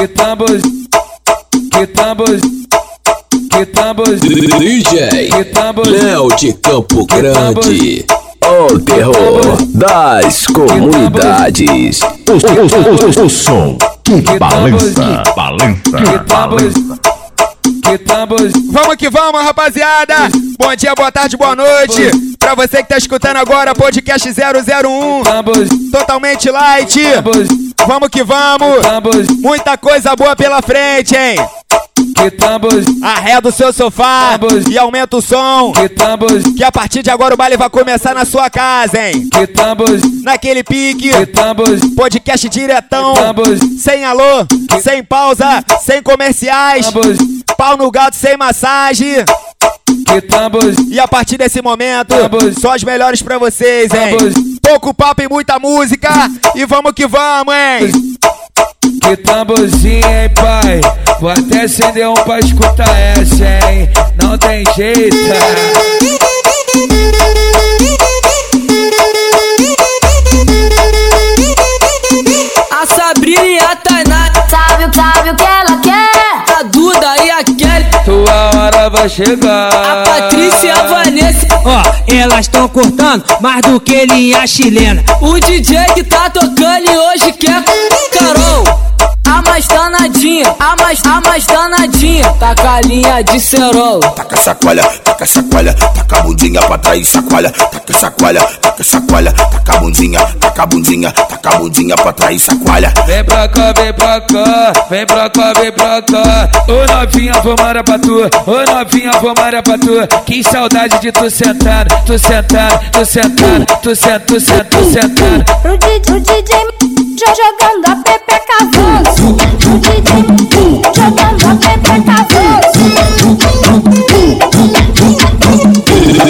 que tambor, que tambor, que tambor, DJ que tambor, Léo de Campo Grande. O terror das comunidades. O, o, o, o, o som que balança, balança, balança. Que Vamos que vamos, rapaziada! Bom dia, boa tarde, boa noite! Pra você que tá escutando agora, podcast 001, tambor, totalmente light! Vamos que vamos! Muita coisa boa pela frente, hein? Arreda o seu sofá e aumenta o som, que a partir de agora o baile vai começar na sua casa, hein? Naquele pique, podcast diretão, sem alô, sem pausa, sem comerciais, pau no gato sem massagem. E a partir desse momento, só as melhores pra vocês, hein? Pouco papo e muita música. E vamos que vamos, hein? que tamborzinho, hein, pai? Vou até acender um pra escutar essa, hein? Não tem jeito. Chegar. a Patrícia e a Vanessa. Ó, elas estão cortando mais do que linha chilena. O DJ que tá tocando e hoje quer Carol. A mais danadinha, a mais, a mais danadinha, com a linha de cerol. Taca sacoalha, taca sacoalha, taca a bundinha pra trás, sacoalha, taca sacoalha, taca sacoalha, taca a bundinha, taca a bundinha, taca a bundinha pra trás, sacoalha. Vem pra cá, vem pra cá, vem pra cá, vem pra cá. Ô novinha, vou mara pra tu, ô novinha, vou mara pra tu. Que saudade de tu sentado, tu sentado, tu sentado, tu sentado, tu sentado, tu sentado. O DJ, o DJ jogando a pepeca avanço. DJ jogando a pepeca avanço.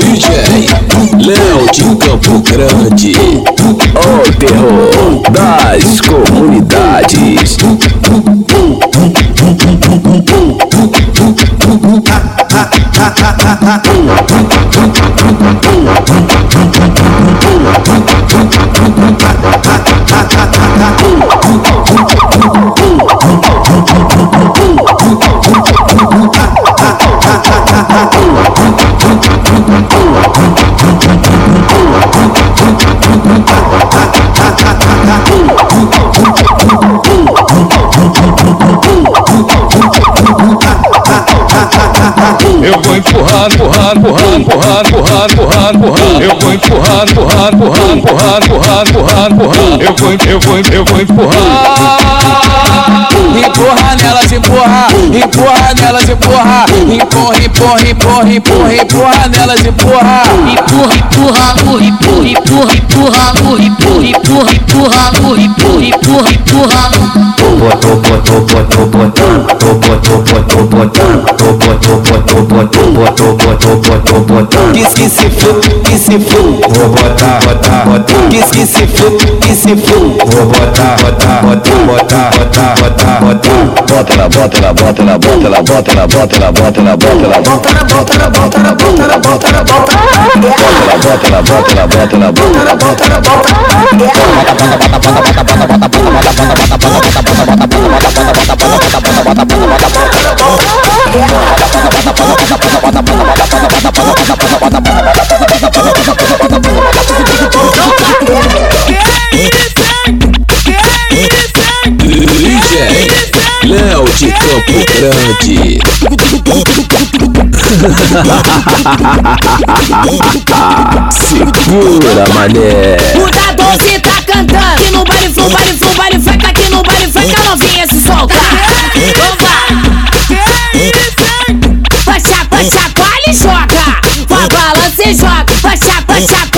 DJ Léo de Campo Grande. O terror das comunidades. Eu vou empurrar, empurrar, empurrar, empurrar, empurrar, empurrar, empurrar. Eu vou empurrar, empurrar, empurrar, empurrar, empurrar, empurrar, empurrar. Eu vou, eu vou, eu vou empurrar. Empurra nelas, empurra, empurra nelas, empurra, empurra, empurra, empurra, empurra, empurra nelas, empurra. Empurra, empurra, empurra, empurra, empurra, empurra, empurra, empurra, empurra, empurra, empurra, empurra, empurra. Fu, vou botar, botar, botar. Que que se fu, que se fu, vou botar, botar, botar, botar, botar, botar, botar. Bota na bota na bota na bota na bota na bota na bota na bota na bota Bota na bota na bota na bota na bota na bota. na bota na bota na bota na bota na Bota na bota na bota. Grande. Segura, mané. O da Doce tá cantando. Aqui no baile flu, baile flu, baile freca. Aqui no baile freca, novinha se solta. Vai chacoalha, chacoalha e joga. Vai balança e joga. Vai chacoalha, chacoalha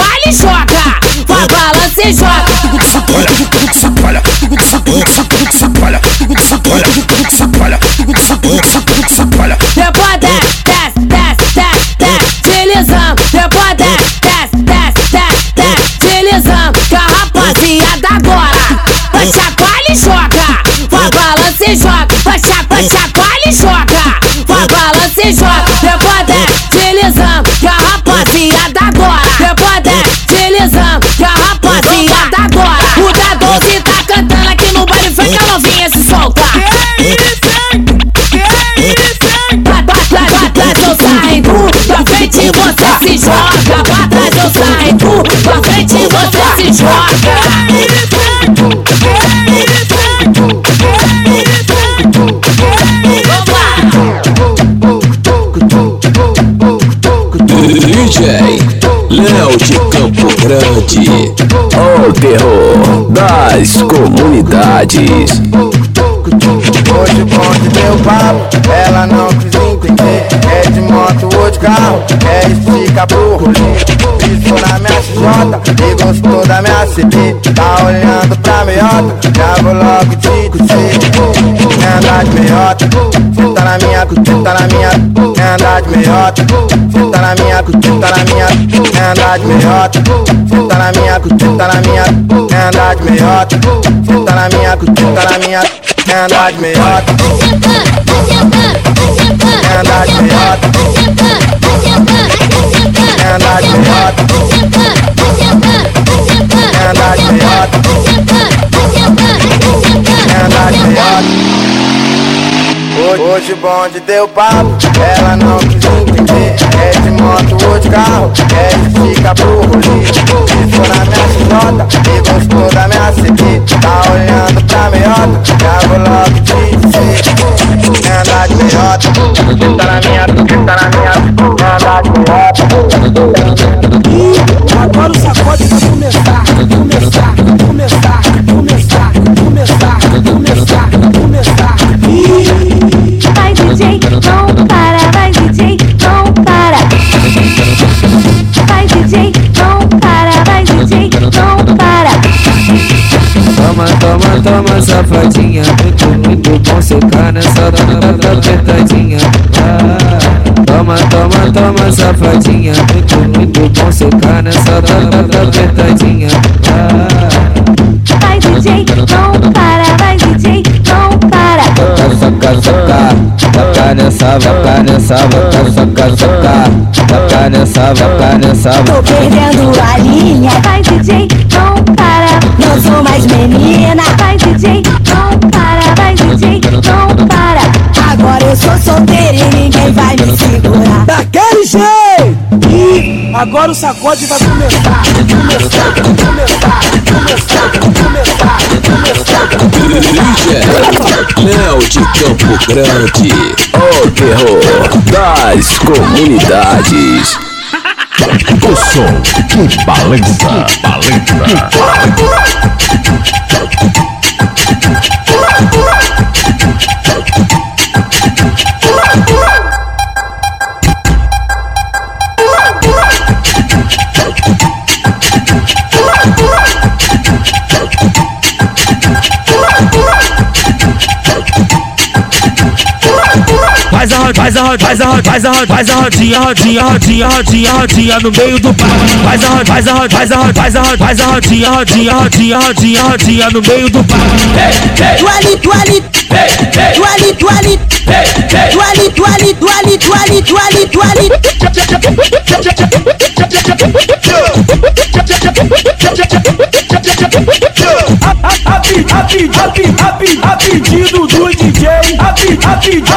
Grande, o terror das comunidades. Hoje bonde deu papo, ela não entender É de moto ou de carro, é pro rolê Pisou na minha XJ e gostou da minha CD Tá olhando pra meiota, já vou logo te dizer Quer andar de meiota, cê tá na minha, cê tá na minha Quer andar de meiota, cê tá na minha, cê tá na minha Quer andar de meiota, cê tá na minha, cê tá na minha Quer andar de meiota, cê tá na minha, cê tá na minha Quer andar de meiota Andar de Quer andar de Quer andar de Quer andar de meiota Hoje, o bonde deu papo, ela não quis entender. É de moto ou de carro, é de fica pro rolê Pisou na minha XJ e gostou da minha CD Tá olhando pra meiota, já vou logo te dizer Andar de meiota, tá na minha, tá na minha Quer andar de meiota Agora o sacode vai começar, começar, começar, começar, começar, toma, safadinha. Muito, muito bom secar nessa dona apertadinha. Ah, toma, toma, toma, safadinha. Muito, muito bom secar nessa dona apertadinha. Ah, Vai DJ, não para, vai DJ, não para. Soca, soca, soca, soca nessa, vaca nessa, vaca, soca, soca, soca nessa, vaca nessa, Tô perdendo a linha. Vai DJ, agora o sacode vai começar, começar, começar, começar, começar, começar. DJ Léo de Campo Grande, o terror das comunidades. O som que balança, balança. Faz a rodinha, faz a rodinha, faz a rodinha, faz a rodinha, rodinha, rodinha, rodinha, rodinha, no meio do bar. Faz a rodinha, faz a rodinha, faz a rodinha, faz a rodinha, faz a rodinha, rodinha, rodinha, rodinha, rodinha no meio do bar. Duali, duali, duali, duali, duali, duali, duali, duali, duali, duali. pedido,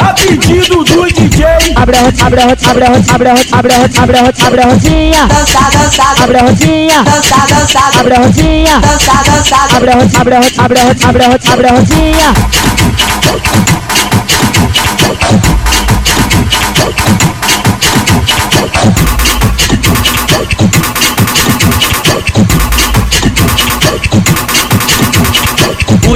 a pedido do DJ. Abre a abre a abre a abre a abre a abre a abre a rodinha. Dança, dança, abre a rodinha. Abre a rodinha. Abre a abre a abre a abre a abre a rodinha.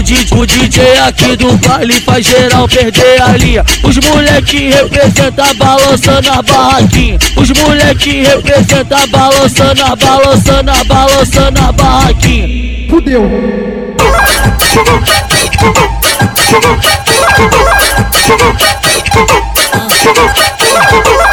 O DJ, o DJ aqui do baile faz geral perder a linha. Os moleque representa balançando a barraquinha. Os moleque representa balançando a balançando a balançando a barraquinha. Atenção,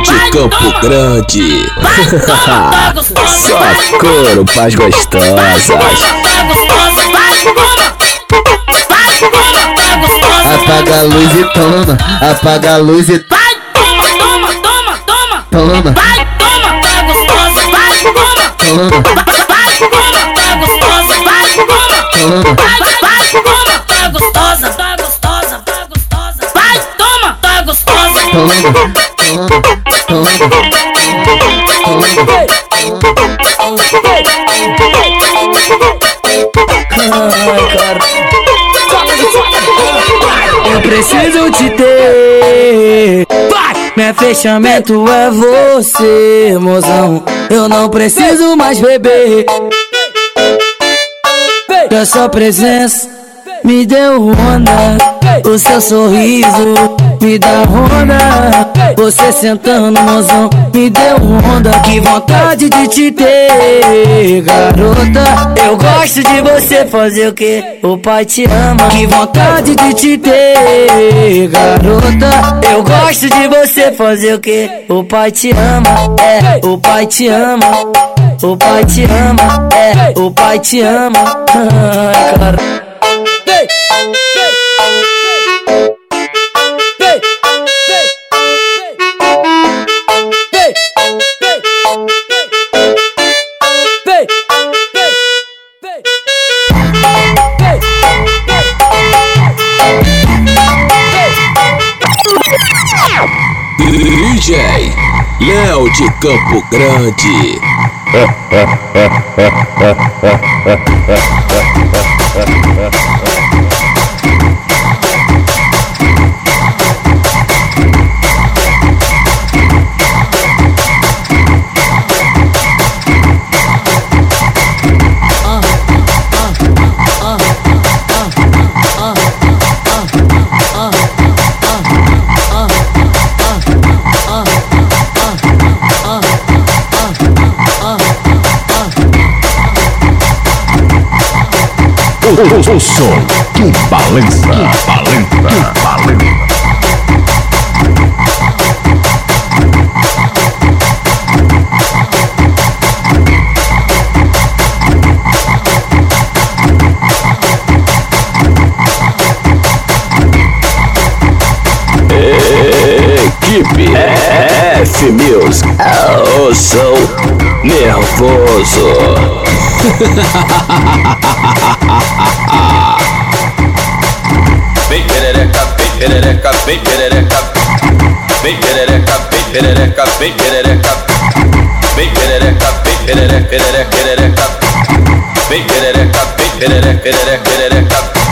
De Campo Grande. Só couro pras gostosas. Apaga a luz e toma, apaga a luz e toma, toma, toma, toma. toma, Vai, toma, tá gostosa. Vai, toma. toma, Vai, toma, tá gostosa. Vai, toma. toma. Vai, vai, toma, tá gostosa. Tá gostosa, tá gostosa. Vai, toma, tá gostosa. toma. Eu preciso te ter. Meu fechamento é você, mozão. Eu não preciso mais beber. A sua presença me deu onda. O seu sorriso me dá onda. Você sentando, mozão, me deu onda. Que vontade de te ter, garota. Eu gosto de você fazer o que? O pai te ama. Que vontade de te ter, garota. Eu gosto de você fazer o que? O pai te ama. É, o pai te ama. O pai te ama. É, o pai te ama. Ai, cara. DJ Léo de Campo Grande. O, o, o som que balança, balança, balança. Equipe F Music. Eu sou nervoso. Vem perereca, vem perereca, vem perereca. Vem perereca, vem perereca, vem perereca. Vem perereca, vem perereca, perereca, perereca. Vem perereca, vem perereca, perereca, perereca.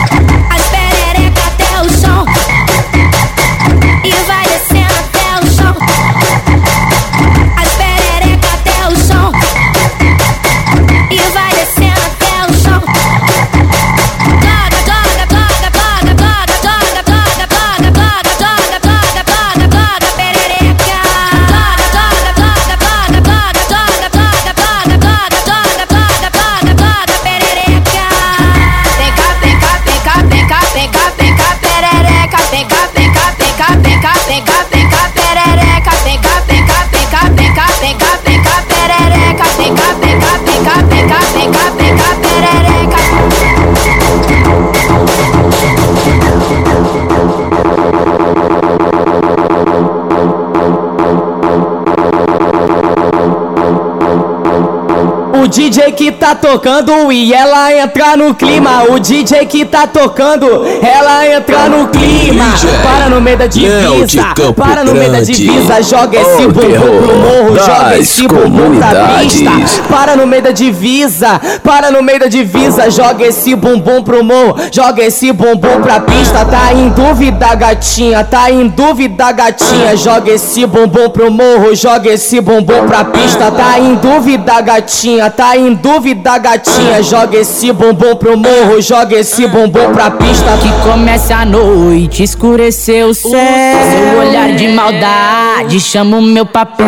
O DJ que tá tocando e ela entra no clima. O DJ que tá tocando, ela entra no clima. Para no meio da divisa, para no meio da divisa. Joga esse O bumbum pro morro, joga esse bumbum pra pista. Para no meio da divisa, para no meio da divisa. Joga esse bumbum pro morro, joga esse bumbum pra pista. Tá em dúvida, gatinha, tá em dúvida, gatinha. Joga esse bumbum pro morro, joga esse bumbum pra pista. Tá em dúvida, gatinha, tá em dúvida, gatinha. Joga esse bumbum pro morro, joga esse bumbum pra pista. Que comece a noite, escureceu o céu. Seu olhar de maldade chama o meu papel.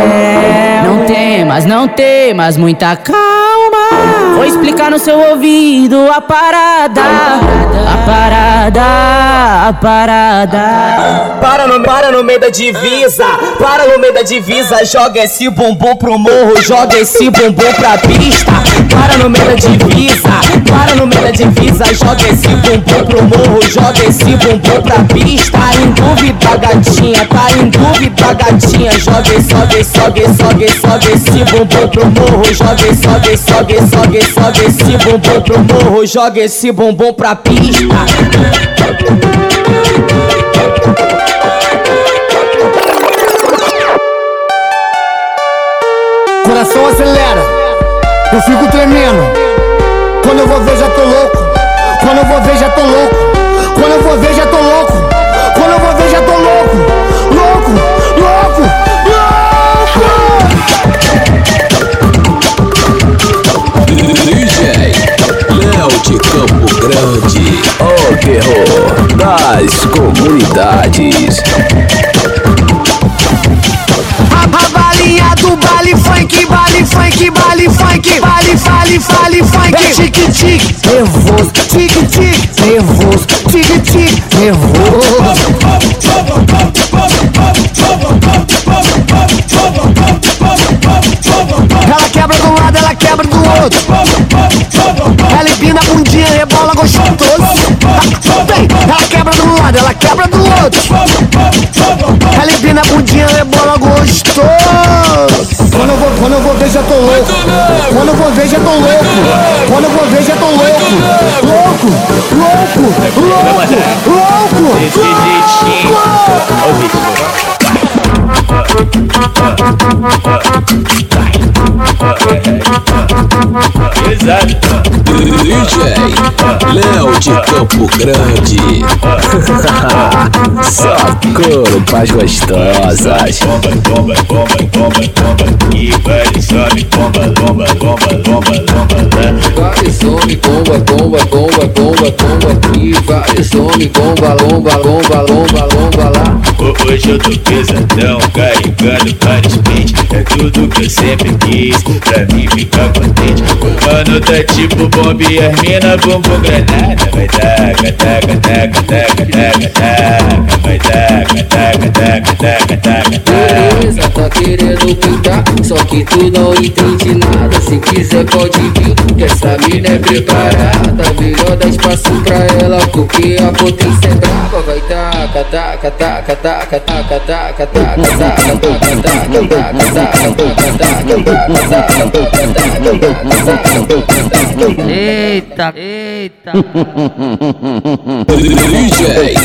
Não temas, não temas, muita calma. Vou explicar no seu ouvido a parada, a parada, a parada. Para no, para no meio da divisa, para no meio da divisa, joga esse bumbum pro morro, joga esse bumbum pra pista. Para no meio da divisa, para no meio da divisa, joga esse bumbum pro morro, joga esse bumbum pra pista. Tá em dúvida, gatinha, tá em dúvida, gatinha, joga, joga, joga, joga, joga esse bumbum pro morro, joga, joga, joga, joga, joga esse bumbum pro morro, joga esse bumbum pra pista. Coração acelera, eu fico tremendo. Quando eu vou ver, já tô louco. Quando eu vou ver, já tô louco. Quando eu vou ver, já tô louco. O terror das comunidades. A, a balinha do baile funk, baile funk, baile funk, baile, baile, baile funk. É tique tique, nervoso, tique tique, nervoso, tique tique, nervoso. Ela quebra do lado, ela quebra do outro. Vem, ela quebra do lado, ela quebra do outro. Ela empina a bundinha, rebola gostoso. Quando eu vou, quando eu vou ver, já tô louco. Quando eu vou ver, já tô louco. Quando eu vou ver, já tô louco. Louco, louco, louco, louco. DJ Léo de Campo Grande. Só couro pras gostosas. bomba, bomba, bomba, bomba, bomba. E vai, sobe, bomba, bomba, bomba, bomba, bomba. Vai, some, bomba, bomba, bomba, bomba, bomba. E vai, some, bomba, bomba, bomba, bomba, bomba lá. Ho- Hoje eu tô pesadão, carregando para speed É tudo que eu sempre quis Pra mim ficar contente O mano tá tipo bomba e as mina bumbum granada Vai taca, taca, taca, taca, taca, taca Vai taca, taca, taca, taca, taca, taca Beleza, tá querendo pintar Só que tu não entende nada Se quiser pode vir Que essa mina é preparada Melhor dar espaço pra ela Porque a potência é brava Vai taca, taca, taca, taca, taca, taca, taca, taca Eita, eita. DJ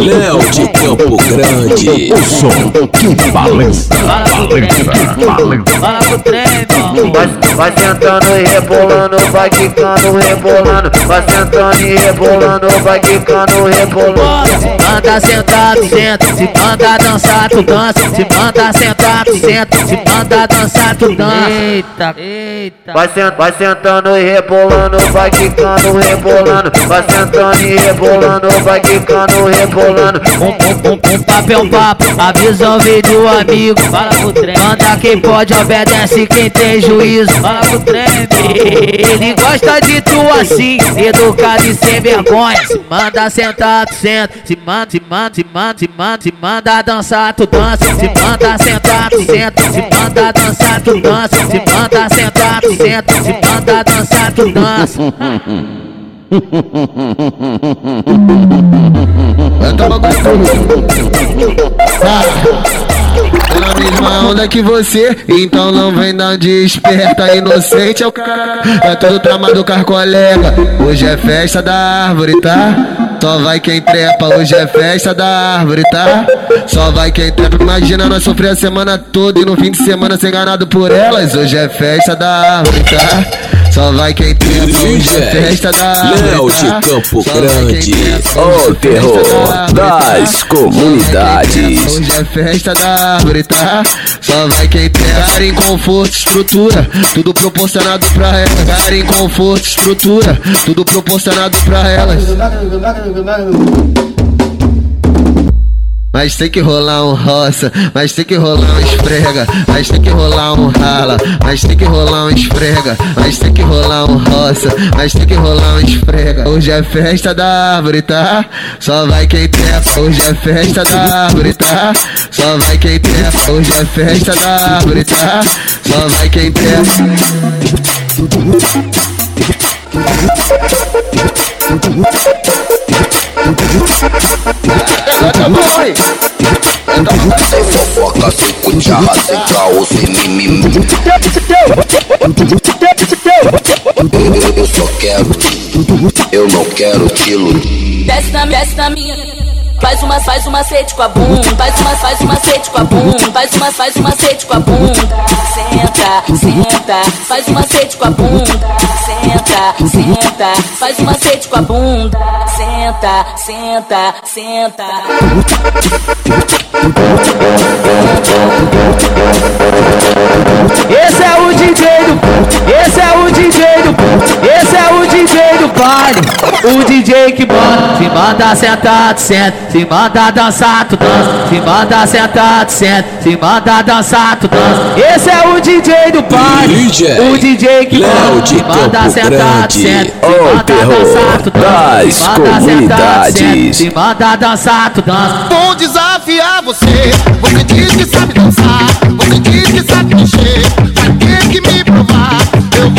Léo de Campo Grande. O som que balança, balança, balança. Fala pro trem, irmão. Vai, vai sentando e rebolando, vai quicando, rebolando. Vai sentando e rebolando, vai quicando, rebolando. Se manda sentar, tu senta. Se manda dançar, tu dança. Se manda sentar, tu senta. Se manda dançar, tu dança. Eita, eita. Vai, sent, vai sentando e rebolando, vai quicando, rebolando. Vai sentando e rebolando, vai quicando, rebolando. Um, um, um, um papo é um papo, a visão veio do amigo. Fala pro trem, manda quem pode, obedece quem tem juízo. Fala pro trem, ele gosta de tu assim, educado e sem vergonha. Se manda sentar, tu senta. Se manda, se manda, se manda, se manda, se manda dançar, tu dança. Se manda sentar, senta. Se manda dançar, tu dança. Se manda sentar, senta. Se manda dançar, tu dança. Tô na mesma onda que você, então não vem dar de esperta, inocente é o cara. É todo tramado com as colega. Hoje é festa da árvore, tá? Só vai quem trepa, hoje é festa da árvore, tá? Só vai quem trepa. Imagina nós sofrer a semana toda e no fim de semana ser enganado por elas. Hoje é festa da árvore, tá? Só vai quem trepa, hoje é festa da. Léo de Campo Grande. O terror das comunidades. Hoje é festa da árvore, tá? Só vai quem tem cara em conforto, estrutura, tudo proporcionado pra elas. Cara em conforto, estrutura, tudo proporcionado pra elas. Mas tem que rolar um roça, mas tem que rolar um esfrega, mas tem que rolar um rala, mas tem que rolar um esfrega, mas tem que rolar um roça, mas tem que rolar um esfrega. Hoje é festa da árvore, tá? Só vai quem trepa. Hoje é festa da árvore, tá? Só vai quem trepa. Hoje é festa da árvore, tá? Só vai quem trepa. Sem fofoca, sem cucharra, sem caô, sem mimimi. Eu só quero, eu não quero iludir. Desce na, desce na minha. Faz uma, faz uma sede com a bunda. Faz uma, faz uma sede com a bunda. Faz uma, faz uma sede com a bunda. Senta, senta. Faz uma sede com a bunda. Senta, senta. Faz uma sede com a bunda. Senta, senta, senta. Esse é o DJ do Esse é o Do Esse é o DJ do baile. O DJ que manda Se manda sentar, tu senta. Se manda dançar, tu dança. Se manda sentar, tu senta. Se manda dançar, tu dança. Esse é o DJ do baile. O DJ que manda Se manda sentar, tu senta. Se manda dançar, tu dança. Se manda sentar, tu senta. Se manda dançar, tu dança. Vou desafiar você. Você diz que sabe dançar. Você diz que sabe mexer. Vai ter que me provar.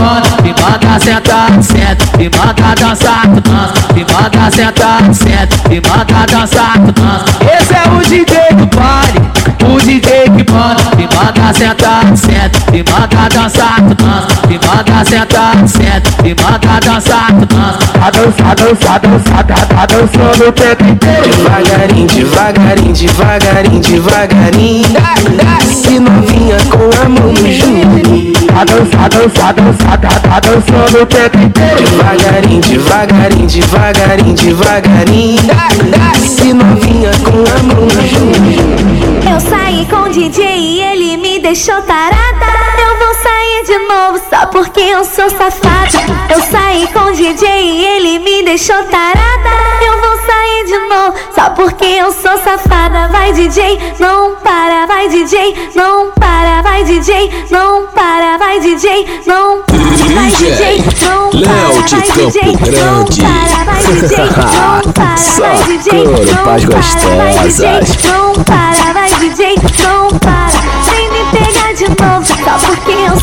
do baile, o DJ que manda, me manda sentar, senta, me manda dançar, dança, me manda sentar, senta, me manda dançar, dança. Esse é o DJ do baile, o DJ que manda, me manda sentar, senta, me manda dançar, tu dança, manda sentar, senta, me manda dançar, dança. A dança, a dança, a dança, a dançando o tempo inteiro. Devagarinho, devagarinho, devagarinho, devagarinho. Se novinha com a mão no joelho. A dança, a dança, a dança, a dançando o tempo inteiro. Devagarinho, devagarinho, devagarinho, devagarinho. Se novinha com a mão no joelho. Eu saí com o DJ e ele me deixou tarada. Eu vou sair de novo só porque eu sou safada. Eu saí com o DJ e ele me deixou tarada. Eu vou sair de novo só porque eu sou safada. Vai DJ, não para, vai DJ, não para, vai DJ, não para, vai DJ, não para, vai DJ, não para, vai DJ, não para, vai DJ, não para, vai DJ, não para, vai DJ, não para, vai DJ, não para.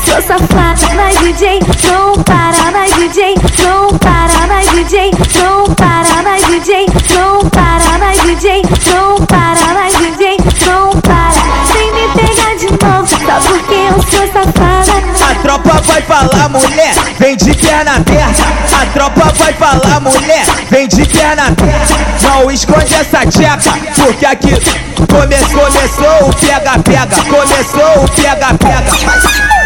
Sou safada. Vai DJ, não para, vai DJ, não para, vai DJ, não para, vai DJ, não para, vai DJ, não para, vai DJ, não para. Vem me pegar de novo, só porque eu sou safada. A tropa vai falar, mulher, vem de perna aberta. A tropa vai falar, mulher, vem de perna aberta. Não esconde essa tcheca, porque aqui come, começou o pega-pega. Começou o pega-pega.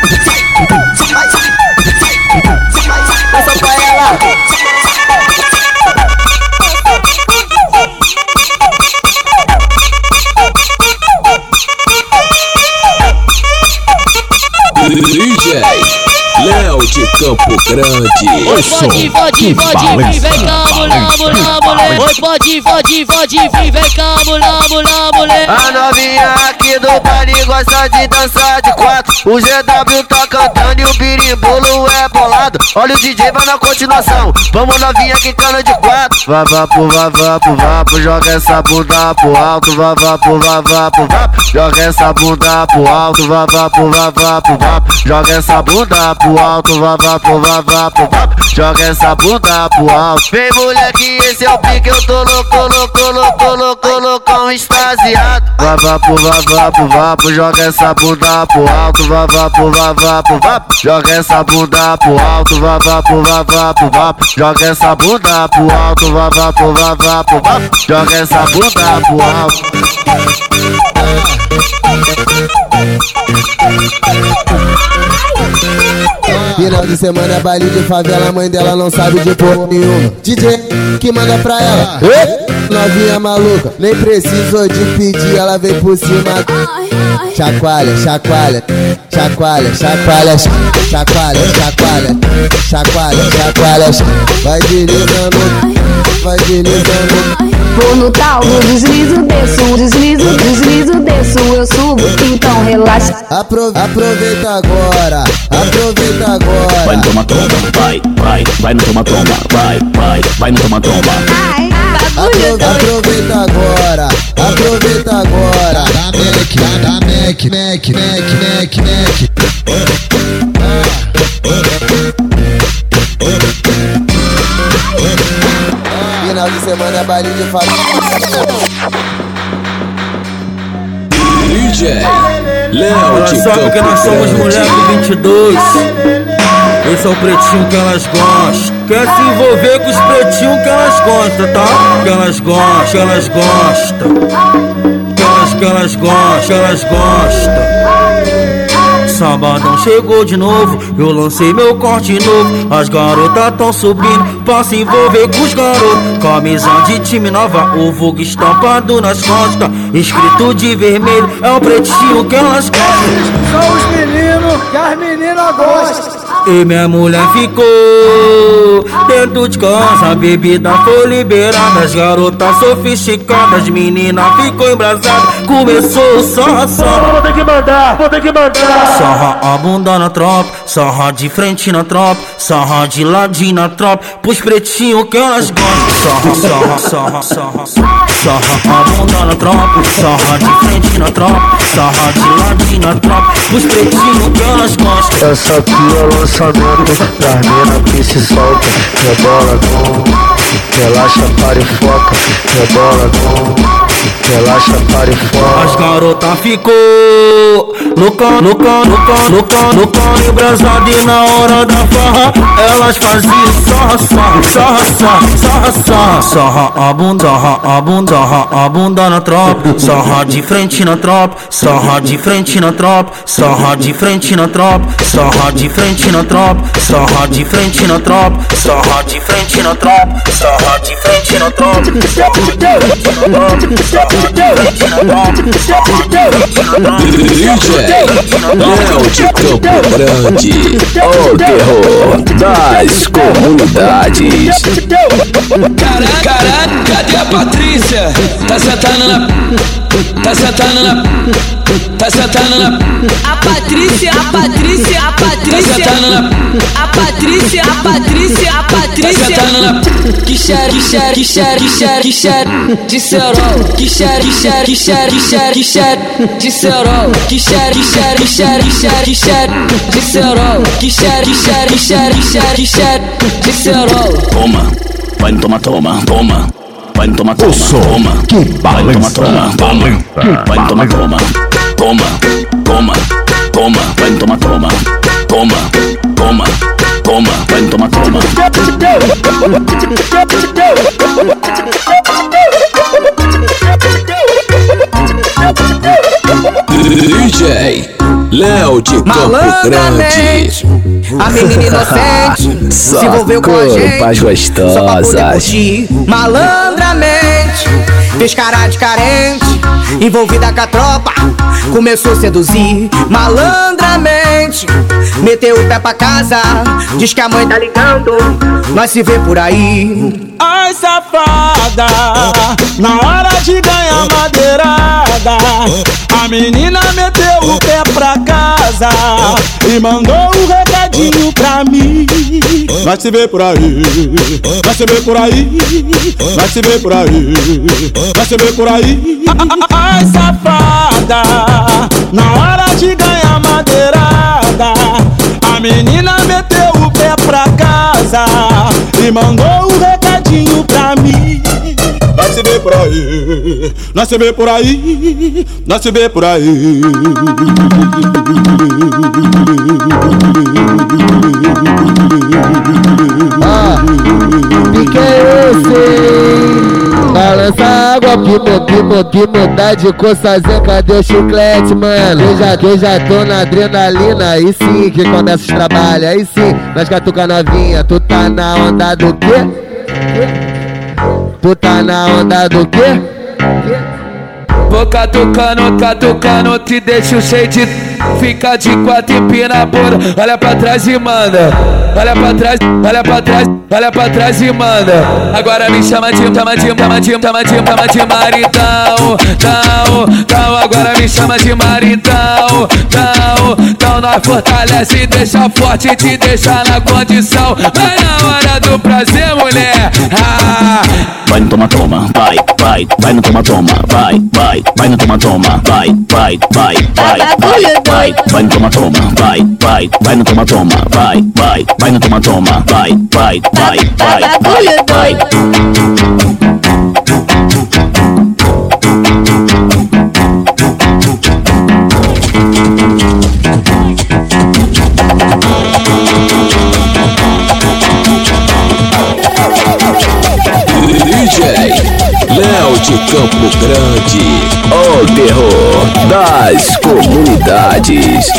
Campo Grande. O som Pode, pode, pode, vem cá, mulher, mulher, mulher. Oi, pode, pode, pode, vem cá, mulher, mulher, mulher. A novinha aqui do baile gosta de dançar de quatro. O GW tá cantando e o birimbolo é bolado. Olha o DJ, vai na continuação. Vamos novinha que cana de quatro. Vá, vá, pro, vá, vá, pro, vá, pro, joga essa bunda pro alto. Vá, vá, pro, vá, vá, pro, vá, joga essa bunda pro alto. Vá, vá, pro, vá, vá, pro, vá, joga essa bunda pro alto. Vá, vá, pro, vá, pro, joga essa bunda pro alto. Vem mulher que esse é o pique, eu tô louco, louco, louco, louco, loucão extasiado. Pro, vá, pro, joga essa bunda pro alto. Pro, vá, pro, joga essa bunda pro alto. Pro, vá, pro, joga essa bunda pro alto. Pro, vá, pro, joga essa bunda pro alto. Final de semana é baile de favela, a mãe dela não sabe de porra nenhuma. DJ que manda pra ela. Novinha maluca, nem precisou de pedir, ela vem por cima. Chacoalha, chacoalha, chacoalha, chacoalha, chacoalha, chacoalha, chacoalha, chacoalha, vai deslizando, vai deslizando. Vou no tal do deslizo, desço, deslizo, deslizo, desço, eu subo, então relaxa. Apro aproveita agora, aproveita agora. Vai no toma toma, vai, vai, vai no toma toma, vai, vai, vai no toma toma. Apro aproveita agora, aproveita agora. Dá mec, dá mec, mec, mec, mec, mec. Final de semana é baile de família. DJ Léo de sabe que nós somos Grande. moleque 22. Esse é o pretinho que elas gostam. Quer se envolver com os pretinhos que elas gostam, tá? Que elas gostam, que elas gostam. Que elas, que elas gostam, que elas gostam. Sabadão chegou de novo, eu lancei meu corte novo. As garotas tão subindo pra se envolver com os garotos. Camisa de time nova, o Vogue estampado nas costas. Escrito de vermelho, é o pretinho que elas gostam. São os meninos que as meninas gostam. E minha mulher ficou dentro de casa, a bebida foi liberada, as garotas sofisticadas, menina ficou embrasada, começou o sarra sarra. Vou ter que mandar, vou ter que mandar. Sarra a bunda na tropa, sarra de frente na tropa, sarra de ladinho na tropa, pros pretinhos que elas gostam. Sarra, sarra, sarra, sarra. Sarra a bunda na tropa, sarra de frente na tropa, sarra de ladinho na tropa, pros pretinhos que elas gostam. Essa aqui é sabendo que as minas que se solta Rebola com relaxa, para e foca Rebola não, relaxa, para e foca. As garota ficou louca, louca, louca, louca, louca embrasada e na hora da farra elas faziam sarra, sarra, sarra, sarra, sarra, sarra, sarra a bunda, sarra a bunda, sarra a bunda na tropa, sarra de frente na tropa, sarra de frente na tropa, sarra de frente na tropa, sarra de frente na tropa, sarra de frente na tropa, sarra de frente na tropa, tropa, sarra de frente Grande, o terror das comunidades. Caraca, caraca, cadê a Patrícia? Tá sentando na. Tá sentando na. Tá sentando na. A Patrícia, a Patrícia, a Tá Patrícia. sentando na. A Patrícia, a Patrícia, a Tá Patrícia. sentando na. Que xere, que xere, que xere, que xere, que xere de cerol. Que xere, que xere, que xere, que xere, que xere de cerol. Que xere, que xere, que xere, que xere, que xere de cerol. Que xere, que xere, que xere, que xere, que xere de cerol. Toma, vai toma toma, toma. Vai toma toma, toma. Vai no toma toma, toma. Vai toma toma, toma, toma, toma. Vai toma toma, toma, toma, toma. Vai no toma. DJ Léo de Campo Malandramente, Grande. a menina inocente se envolveu com a gente Corpas só pra poder gostosas. curtir. Malandramente, fez cara de carente, envolvida com a tropa, começou a seduzir. Malandramente, meteu o pé pra casa, diz que a mãe tá ligando, nós se vê por aí. Ai, safada, na hora de ganhar madeirada, a menina meteu o pé pra casa e mandou um recadinho pra mim. Vai se ver por aí, vai se ver por aí, vai se ver por aí, vai se ver por aí. Ai, safada, na hora de ganhar madeirada, a menina meteu o pé pra casa e mandou um recadinho pra mim. Vai se ver por aí, nós se vê por aí, nós se vê por aí. Ah, pique esse, balança água pro mo, que mo, que mudar de sozinha, cadê o chiclete, mano? Eu já, eu já tô na adrenalina, aí sim que começa os trabalhos, aí sim, nós catuca novinha, tu tá na onda do quê? Tu tá na onda do quê? Vou catucando, catucando, te deixo cheio de. Fica de quatro e pina bunda. Olha pra trás e manda. Olha pra trás, olha pra trás, olha pra trás e manda. Agora me chama de, chama de, chama de, chama de, chama de maridão. Tão, tão, agora me chama de maridão. Tão, tão, nós fortalece, deixa forte, te deixa na condição. Vai na hora do prazer, mulher. Ah. Vai no toma toma, vai, vai, vai no toma toma, vai, vai, vai no toma toma, vai, vai, vai, vai, vai, vai, vai no toma toma, vai, vai, vai no toma toma, vai, vai, vai no toma toma, vai, vai, vai, vai, vai, vai. DJ de Campo Grande, o terror das comunidades.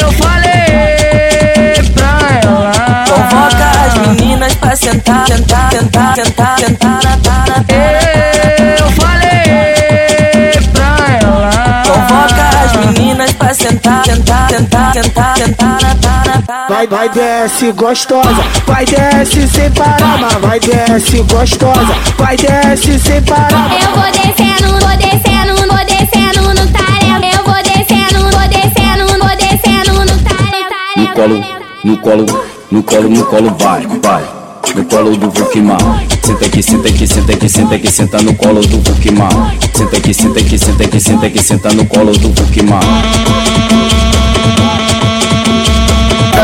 Eu falei pra ela. Convoca as meninas pra sentar, sentar, sentar, sentar, sentar na tara. Eu falei pra ela. Convoca as meninas pra sentar, sentar, sentar, sentar, Vai, vai desce gostosa, vai desce sem parar, mas vai desce gostosa, vai desce sem parar. Eu vou descendo, vou descendo, vou descendo no talento. Eu vou descendo, vou descendo, vou descendo no talento. No colo, no colo, no colo, no colo, vai, vai. No colo do Vukimar. Senta aqui, senta aqui, senta aqui, senta aqui, senta no colo do Vukimar. Senta aqui, senta aqui, senta aqui, senta aqui, senta no colo do Vukimar.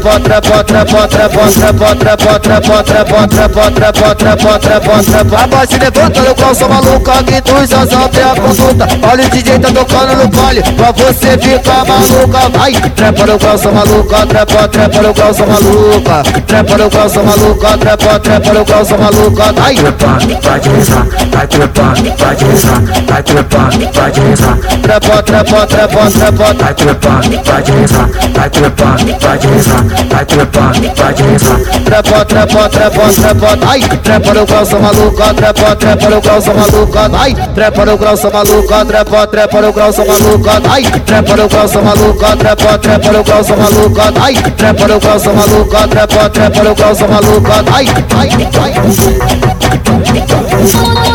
trepa, trepa, trepa, trepa, trepa, trepa, trepa, trepa, trepa, trepa, trepa, trepa. A base levanta no qual sou maluca, que tu já sabe a conduta. Olha o DJ tá tocando no baile, pra você ficar maluca. Vai, trepa no qual sou maluca, trepa, trepa no qual sou maluca. Trepa no qual sou maluca, trepa, trepa no qual sou maluca. Vai, trepando, vai deslizar, vai trepando, vai deslizar, vai trepando, vai deslizar. Trepa, trepa, trepa, trepa, vai trepando, vai deslizar, vai trepando, vai deslizar, vai trepando, vai deslizar. trepa, trepa, trepa, trepa, ai, trepa no calça maluca, trepa, trepa no calça maluca, ai, trepa no calça maluca, trepa, trepa no calça maluca, ai, trepa no calça maluca, trepa, trepa no calça maluca, ai, trepa no calça maluca, trepa, trepa no calça maluca, ai, ai, ai.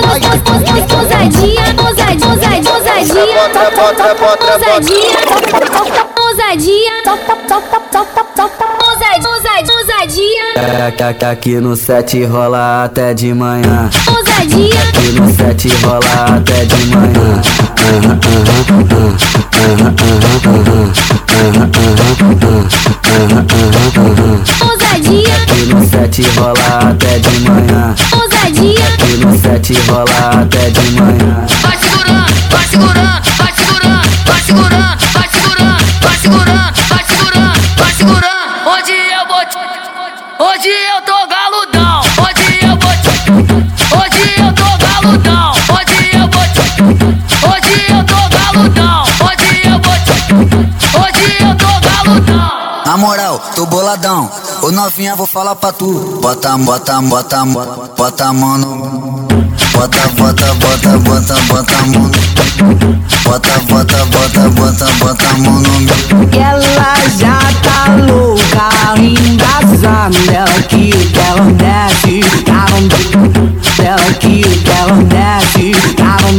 Ousadia, ousadia, ousadia, ousadia, ousadia, ousadia, toca, toca, ousadia, ousadia, ousadia. É, é, é aqui, aqui no set rola até de manhã. Ousadia. Aqui no set rola até de manhã. Ousadia. Aqui no set rola até de manhã. Ousadia. Aqui no set rola até de manhã. Vai segurando, vai segurando. Moral, tô boladão. Ô novinha, vou falar pra tu. Bota, bota, bota, bota, a mão no. Bota, bota, bota, bota, bota a mão no. Bota, bota, bota, bota, bota a mão no. Ela já tá louca, embrasando. Ela que ela desce, ela Ela que ela desce, ela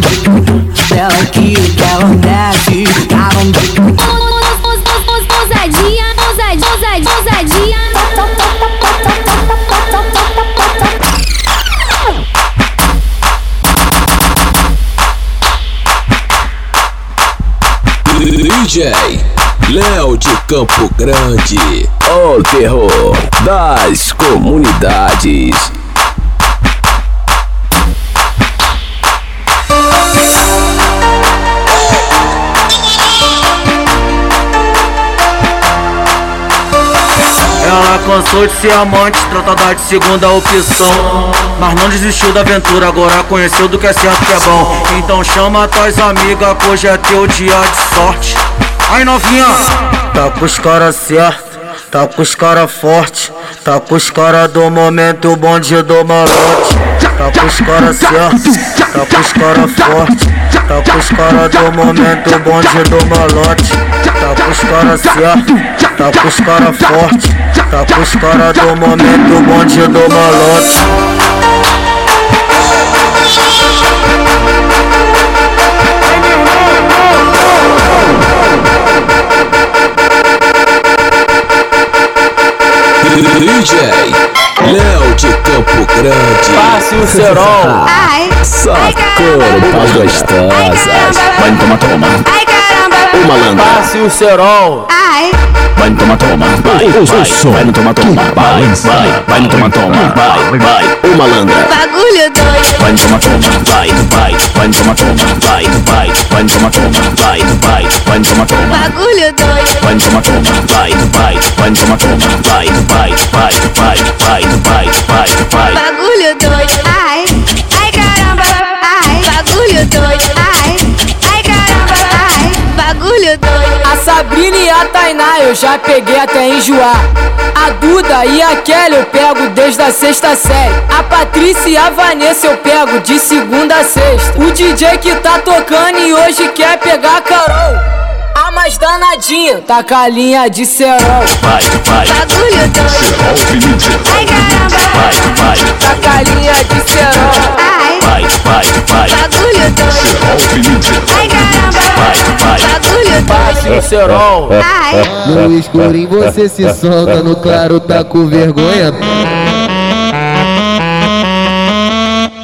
Ela que ela desce, ela ousadia, ousadia. DJ Léo de Campo Grande, o terror das comunidades. Cansou de ser amante, tratada de segunda opção. Mas não desistiu da aventura, agora conheceu do que é certo que é bom. Então chama tuas amigas, hoje é teu dia de sorte. Aí novinha, tá com os caras certos, tá com os caras fortes, tá com os caras do momento, o bonde do malote tá pros cara certo, tá pros cara forte, tá pros tá cara do momento, bonde do malote, tá pros cara certo, tá pros cara forte, tá pros cara do momento, bonde do malote. DJ Léo de Campo Grande. Passe o cerol. Ai, Socorro gostosas. Vai no toma, toma. ai caramba. Ô malandra. Passe o cerol. Ai, Vai no toma, toma. Vai, vai. Vai no toma, toma. Vai, vai. Vai no toma, toma. Vai, vai. Ô malandra. bagulho doido. Vai no toma, toma. Vai, vai. Vai no toma, toma. Vai, vai. Vai no toma, toma. Vai, vai. Vai no toma, toma. Bagulho doido. Vai no toma, toma. Vai, vai. Vai no toma, toma. Vai, vai. Vai, vai. Vai, vai. Vai, vai. Bagulho doido. Ai, ai caramba. Ai, bagulho doido. Ai, ai caramba. Ai, bagulho doido. A Sabrina e a Tainá eu já peguei até enjoar. A Duda e a Kelly eu pego desde a sexta série. A Patrícia e a Vanessa eu pego de segunda a sexta. O DJ que tá tocando e hoje quer pegar a Carol. A mais danadinha, tá com a linha de cerol. Vai, vai. Bagulho doido. Ai caramba. Vai, vai. Tá com a linha de cerol. Ai, Vai, vai, vai. bagulho doido. Ai caramba. Vai, vai. Bagulho doido. Ai, No escurinho você se solta, no claro tá com vergonha.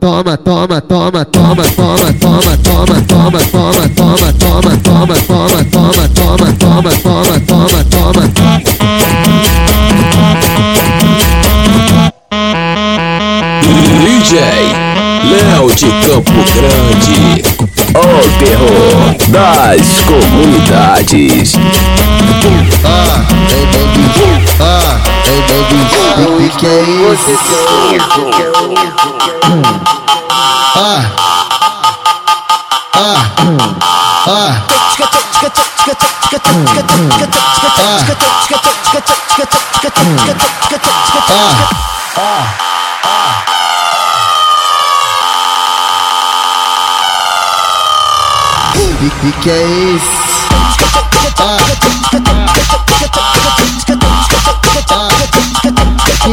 toma, toma, toma, toma, toma, toma, toma, toma, toma, toma, toma, toma, toma, toma, toma, toma, toma, toma. DJ Léo de Campo Grande. O terror das comunidades. Ah, ah, ei baby, o que que é isso? Ah, ah, ah, ah, que que é isso? Ah,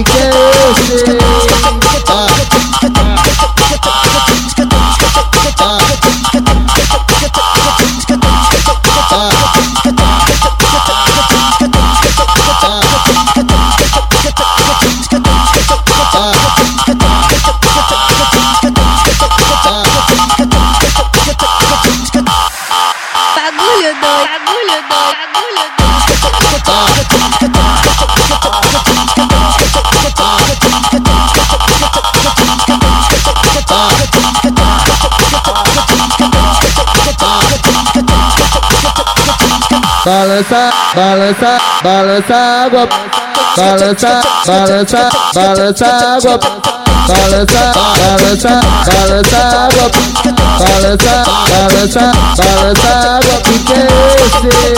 que é esse? balançar, balançar, balança água, balançar, balançar, balança água, balançar, balançar, balança água, balançar, balançar, balança água, porque esse